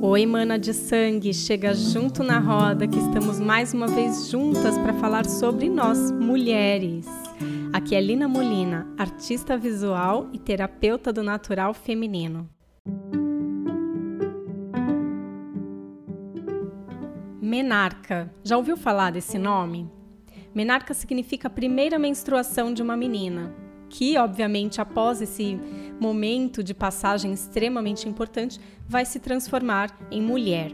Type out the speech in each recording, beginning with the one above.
Oi, mana de sangue, chega junto na roda que estamos mais uma vez juntas para falar sobre nós, mulheres. Aqui é Lina Molina, artista visual e terapeuta do natural feminino. Menarca. Já ouviu falar desse nome? Menarca significa primeira menstruação de uma menina, que, obviamente, após esse momento de passagem extremamente importante, vai se transformar em mulher.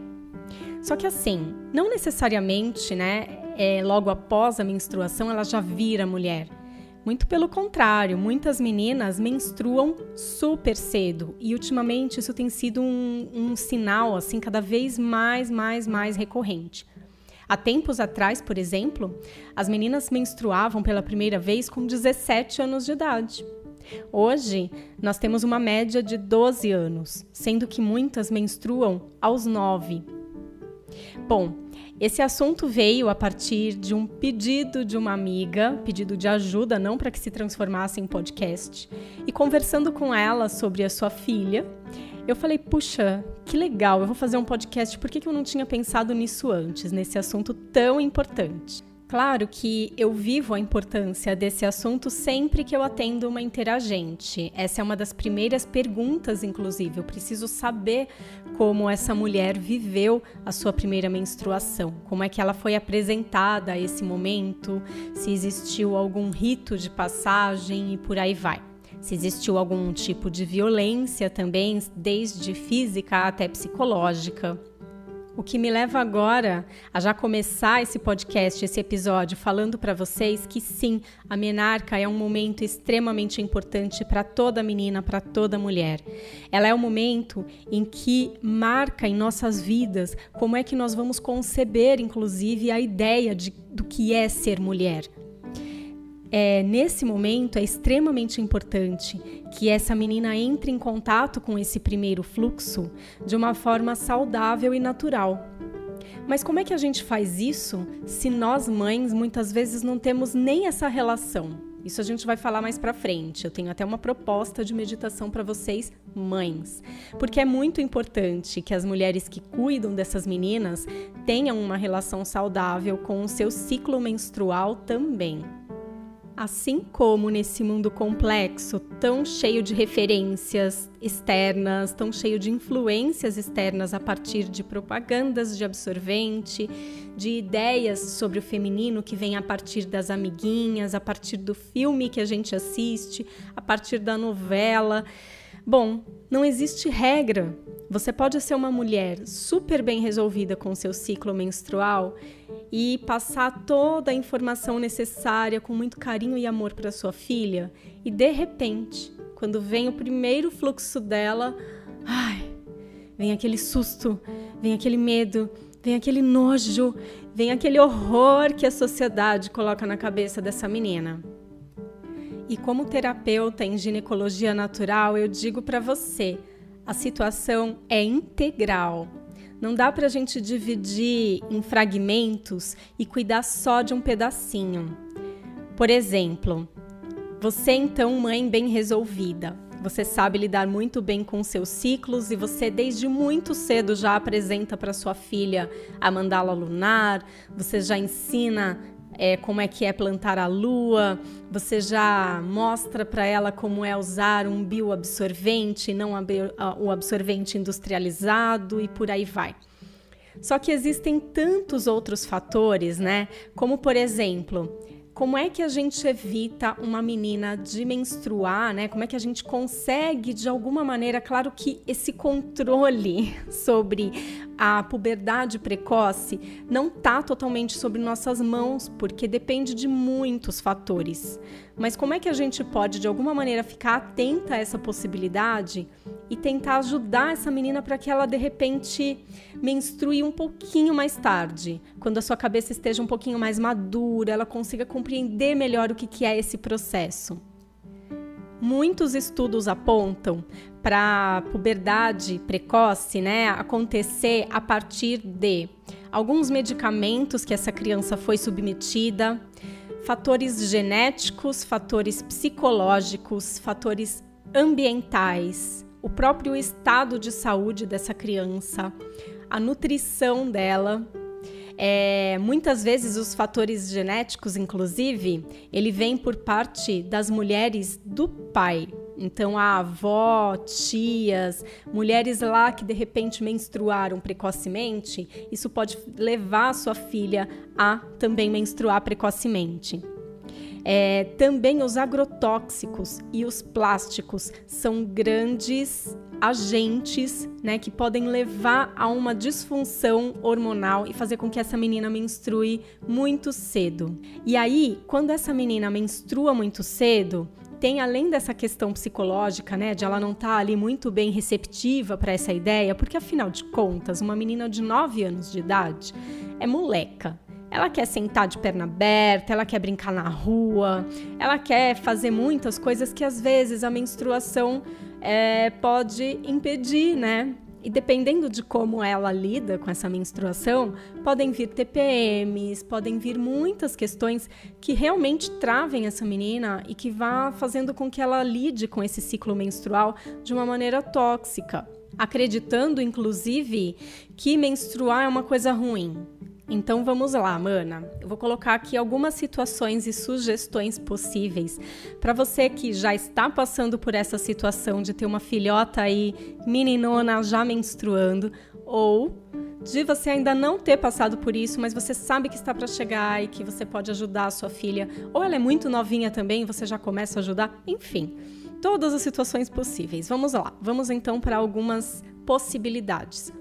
Só que assim, não necessariamente, né, é, logo após a menstruação ela já vira mulher. Muito pelo contrário, muitas meninas menstruam super cedo e ultimamente isso tem sido um, um sinal assim cada vez mais, mais, mais recorrente. Há tempos atrás, por exemplo, as meninas menstruavam pela primeira vez com 17 anos de idade. Hoje, nós temos uma média de 12 anos, sendo que muitas menstruam aos 9. Bom, esse assunto veio a partir de um pedido de uma amiga, pedido de ajuda, não para que se transformasse em podcast, e conversando com ela sobre a sua filha, eu falei: puxa, que legal, eu vou fazer um podcast, por que, que eu não tinha pensado nisso antes, nesse assunto tão importante? Claro que eu vivo a importância desse assunto sempre que eu atendo uma interagente. Essa é uma das primeiras perguntas, inclusive. Eu preciso saber como essa mulher viveu a sua primeira menstruação, como é que ela foi apresentada a esse momento, se existiu algum rito de passagem e por aí vai. Se existiu algum tipo de violência também, desde física até psicológica. O que me leva agora a já começar esse podcast, esse episódio, falando para vocês que sim, a menarca é um momento extremamente importante para toda menina, para toda mulher. Ela é o um momento em que marca em nossas vidas como é que nós vamos conceber, inclusive, a ideia de, do que é ser mulher é, nesse momento é extremamente importante que essa menina entre em contato com esse primeiro fluxo de uma forma saudável e natural. Mas como é que a gente faz isso se nós mães muitas vezes não temos nem essa relação? Isso a gente vai falar mais para frente. Eu tenho até uma proposta de meditação para vocês, mães, porque é muito importante que as mulheres que cuidam dessas meninas tenham uma relação saudável com o seu ciclo menstrual também. Assim como nesse mundo complexo, tão cheio de referências externas, tão cheio de influências externas a partir de propagandas de absorvente, de ideias sobre o feminino que vem a partir das amiguinhas, a partir do filme que a gente assiste, a partir da novela. Bom, não existe regra. Você pode ser uma mulher super bem resolvida com seu ciclo menstrual e passar toda a informação necessária com muito carinho e amor para sua filha, e de repente, quando vem o primeiro fluxo dela, ai, vem aquele susto, vem aquele medo, vem aquele nojo, vem aquele horror que a sociedade coloca na cabeça dessa menina. E como terapeuta em ginecologia natural, eu digo para você, a situação é integral. Não dá para a gente dividir em fragmentos e cuidar só de um pedacinho. Por exemplo, você então, mãe bem resolvida, você sabe lidar muito bem com seus ciclos e você desde muito cedo já apresenta para sua filha a mandala lunar, você já ensina é, como é que é plantar a lua, você já mostra para ela como é usar um bioabsorvente, não o absorvente industrializado e por aí vai. Só que existem tantos outros fatores, né? Como por exemplo, como é que a gente evita uma menina de menstruar, né? Como é que a gente consegue, de alguma maneira, claro que esse controle sobre a puberdade precoce não está totalmente sobre nossas mãos, porque depende de muitos fatores. Mas como é que a gente pode, de alguma maneira, ficar atenta a essa possibilidade e tentar ajudar essa menina para que ela, de repente, menstrue um pouquinho mais tarde, quando a sua cabeça esteja um pouquinho mais madura, ela consiga compreender melhor o que, que é esse processo? Muitos estudos apontam para puberdade precoce, né, acontecer a partir de alguns medicamentos que essa criança foi submetida, fatores genéticos, fatores psicológicos, fatores ambientais, o próprio estado de saúde dessa criança, a nutrição dela. É, muitas vezes os fatores genéticos, inclusive, ele vem por parte das mulheres do pai. Então, a avó, tias, mulheres lá que de repente menstruaram precocemente, isso pode levar a sua filha a também menstruar precocemente. É, também os agrotóxicos e os plásticos são grandes agentes né, que podem levar a uma disfunção hormonal e fazer com que essa menina menstrue muito cedo. E aí, quando essa menina menstrua muito cedo, tem além dessa questão psicológica, né, de ela não estar tá ali muito bem receptiva para essa ideia, porque afinal de contas, uma menina de 9 anos de idade é moleca, ela quer sentar de perna aberta, ela quer brincar na rua, ela quer fazer muitas coisas que às vezes a menstruação é, pode impedir, né? E dependendo de como ela lida com essa menstruação, podem vir TPMs, podem vir muitas questões que realmente travem essa menina e que vá fazendo com que ela lide com esse ciclo menstrual de uma maneira tóxica, acreditando inclusive que menstruar é uma coisa ruim. Então vamos lá, mana. Eu vou colocar aqui algumas situações e sugestões possíveis para você que já está passando por essa situação de ter uma filhota aí, meninona já menstruando, ou de você ainda não ter passado por isso, mas você sabe que está para chegar e que você pode ajudar a sua filha, ou ela é muito novinha também, você já começa a ajudar, enfim, todas as situações possíveis. Vamos lá. Vamos então para algumas possibilidades.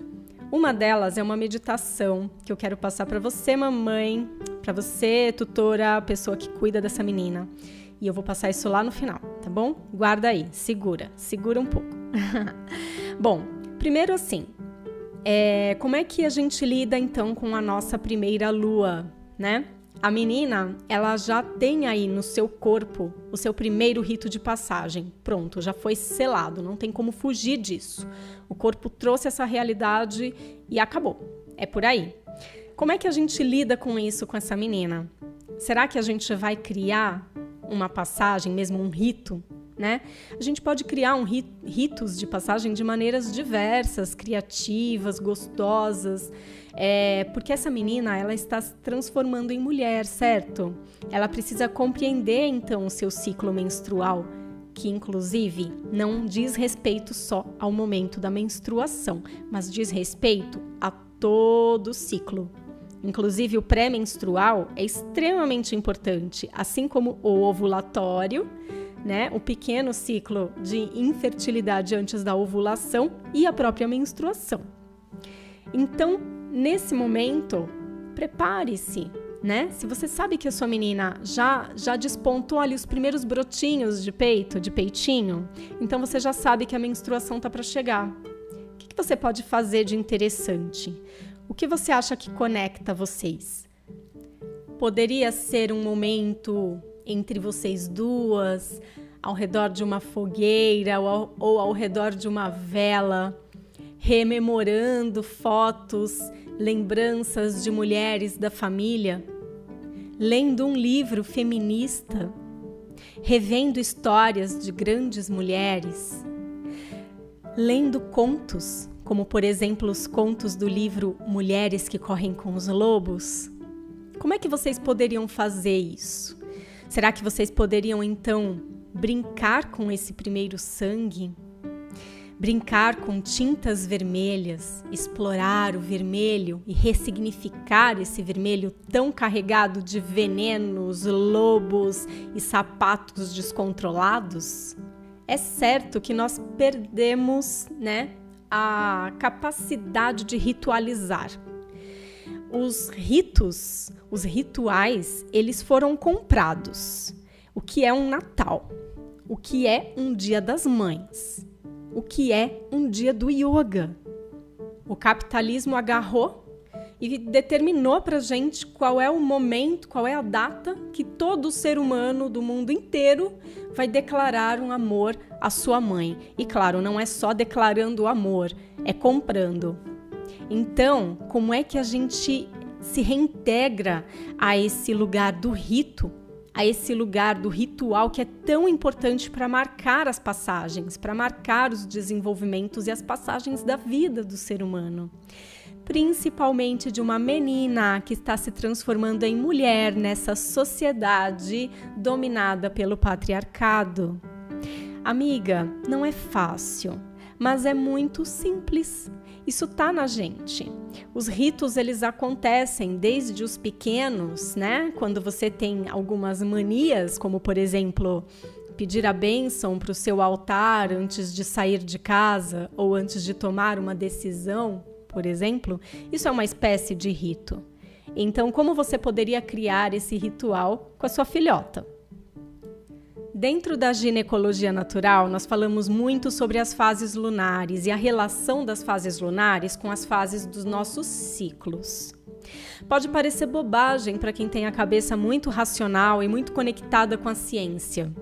Uma delas é uma meditação que eu quero passar para você, mamãe, para você, tutora, pessoa que cuida dessa menina. E eu vou passar isso lá no final, tá bom? Guarda aí, segura, segura um pouco. bom, primeiro assim, é, como é que a gente lida então com a nossa primeira lua, né? A menina, ela já tem aí no seu corpo o seu primeiro rito de passagem. Pronto, já foi selado, não tem como fugir disso. O corpo trouxe essa realidade e acabou. É por aí. Como é que a gente lida com isso com essa menina? Será que a gente vai criar uma passagem, mesmo um rito, né? A gente pode criar um rit ritos de passagem de maneiras diversas, criativas, gostosas. É, porque essa menina ela está se transformando em mulher, certo? Ela precisa compreender então o seu ciclo menstrual, que inclusive não diz respeito só ao momento da menstruação, mas diz respeito a todo o ciclo. Inclusive o pré-menstrual é extremamente importante, assim como o ovulatório, né? O pequeno ciclo de infertilidade antes da ovulação e a própria menstruação. Então, nesse momento, prepare-se, né? Se você sabe que a sua menina já já despontou ali os primeiros brotinhos de peito, de peitinho, então você já sabe que a menstruação tá para chegar. O que, que você pode fazer de interessante? O que você acha que conecta vocês? Poderia ser um momento entre vocês duas, ao redor de uma fogueira ou ao, ou ao redor de uma vela, rememorando fotos lembranças de mulheres da família, lendo um livro feminista, revendo histórias de grandes mulheres, lendo contos, como por exemplo os contos do livro Mulheres que Correm com os Lobos. Como é que vocês poderiam fazer isso? Será que vocês poderiam então brincar com esse primeiro sangue? brincar com tintas vermelhas, explorar o vermelho e ressignificar esse vermelho tão carregado de venenos, lobos e sapatos descontrolados? É certo que nós perdemos, né, a capacidade de ritualizar. Os ritos, os rituais, eles foram comprados. O que é um Natal? O que é um Dia das Mães? o que é um dia do yoga. O capitalismo agarrou e determinou para gente qual é o momento, qual é a data que todo ser humano do mundo inteiro vai declarar um amor à sua mãe. E claro, não é só declarando amor, é comprando. Então, como é que a gente se reintegra a esse lugar do rito a esse lugar do ritual que é tão importante para marcar as passagens, para marcar os desenvolvimentos e as passagens da vida do ser humano. Principalmente de uma menina que está se transformando em mulher nessa sociedade dominada pelo patriarcado. Amiga, não é fácil, mas é muito simples. Isso tá na gente. Os ritos eles acontecem desde os pequenos, né? Quando você tem algumas manias, como por exemplo, pedir a bênção para o seu altar antes de sair de casa ou antes de tomar uma decisão, por exemplo, isso é uma espécie de rito. Então, como você poderia criar esse ritual com a sua filhota? Dentro da ginecologia natural, nós falamos muito sobre as fases lunares e a relação das fases lunares com as fases dos nossos ciclos. Pode parecer bobagem para quem tem a cabeça muito racional e muito conectada com a ciência.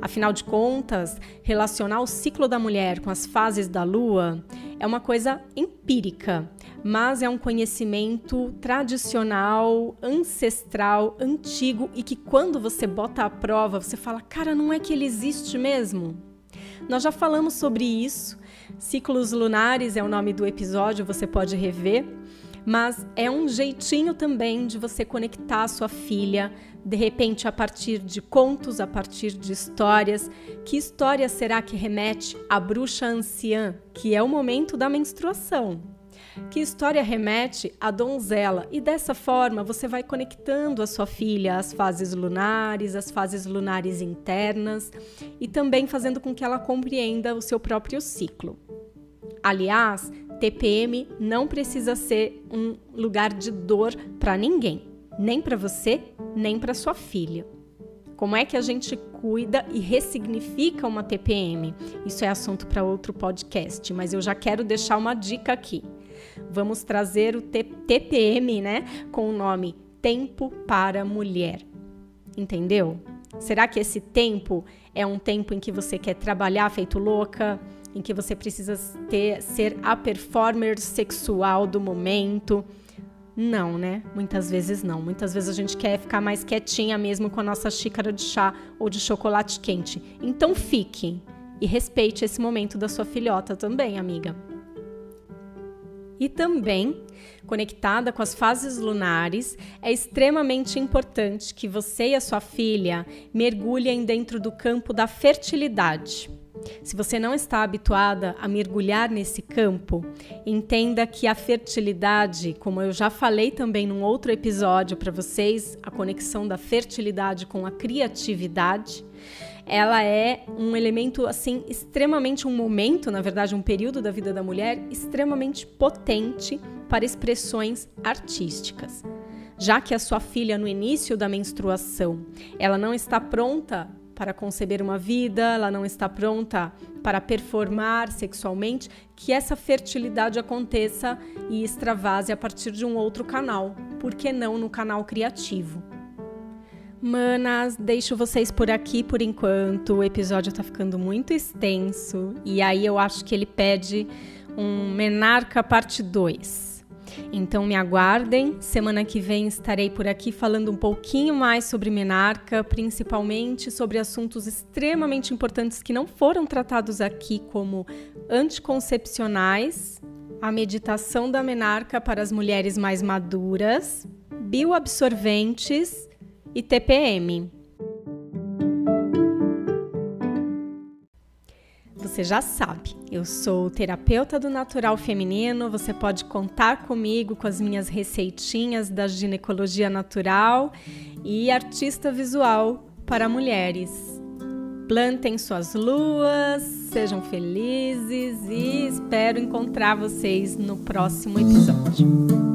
Afinal de contas, relacionar o ciclo da mulher com as fases da lua é uma coisa empírica, mas é um conhecimento tradicional, ancestral, antigo e que quando você bota à prova, você fala: cara, não é que ele existe mesmo? Nós já falamos sobre isso. Ciclos lunares é o nome do episódio, você pode rever mas é um jeitinho também de você conectar a sua filha, de repente a partir de contos, a partir de histórias. Que história será que remete à bruxa anciã, que é o momento da menstruação? Que história remete à donzela? E dessa forma você vai conectando a sua filha às fases lunares, às fases lunares internas e também fazendo com que ela compreenda o seu próprio ciclo. Aliás, TPM não precisa ser um lugar de dor para ninguém, nem para você, nem para sua filha. Como é que a gente cuida e ressignifica uma TPM? Isso é assunto para outro podcast, mas eu já quero deixar uma dica aqui. Vamos trazer o TPM, né, com o nome Tempo para Mulher. Entendeu? Será que esse tempo é um tempo em que você quer trabalhar feito louca? Em que você precisa ter, ser a performer sexual do momento. Não, né? Muitas vezes não. Muitas vezes a gente quer ficar mais quietinha mesmo com a nossa xícara de chá ou de chocolate quente. Então fique e respeite esse momento da sua filhota também, amiga. E também, conectada com as fases lunares, é extremamente importante que você e a sua filha mergulhem dentro do campo da fertilidade. Se você não está habituada a mergulhar nesse campo, entenda que a fertilidade, como eu já falei também num outro episódio para vocês, a conexão da fertilidade com a criatividade, ela é um elemento assim extremamente um momento, na verdade, um período da vida da mulher extremamente potente para expressões artísticas. Já que a sua filha no início da menstruação, ela não está pronta para conceber uma vida, ela não está pronta para performar sexualmente, que essa fertilidade aconteça e extravase a partir de um outro canal. Por que não no canal criativo? Manas, deixo vocês por aqui por enquanto. O episódio tá ficando muito extenso e aí eu acho que ele pede um Menarca parte 2. Então me aguardem. Semana que vem estarei por aqui falando um pouquinho mais sobre menarca, principalmente sobre assuntos extremamente importantes que não foram tratados aqui, como anticoncepcionais, a meditação da menarca para as mulheres mais maduras, bioabsorventes e TPM. Você já sabe, eu sou terapeuta do natural feminino. Você pode contar comigo com as minhas receitinhas da ginecologia natural e artista visual para mulheres. Plantem suas luas, sejam felizes e espero encontrar vocês no próximo episódio.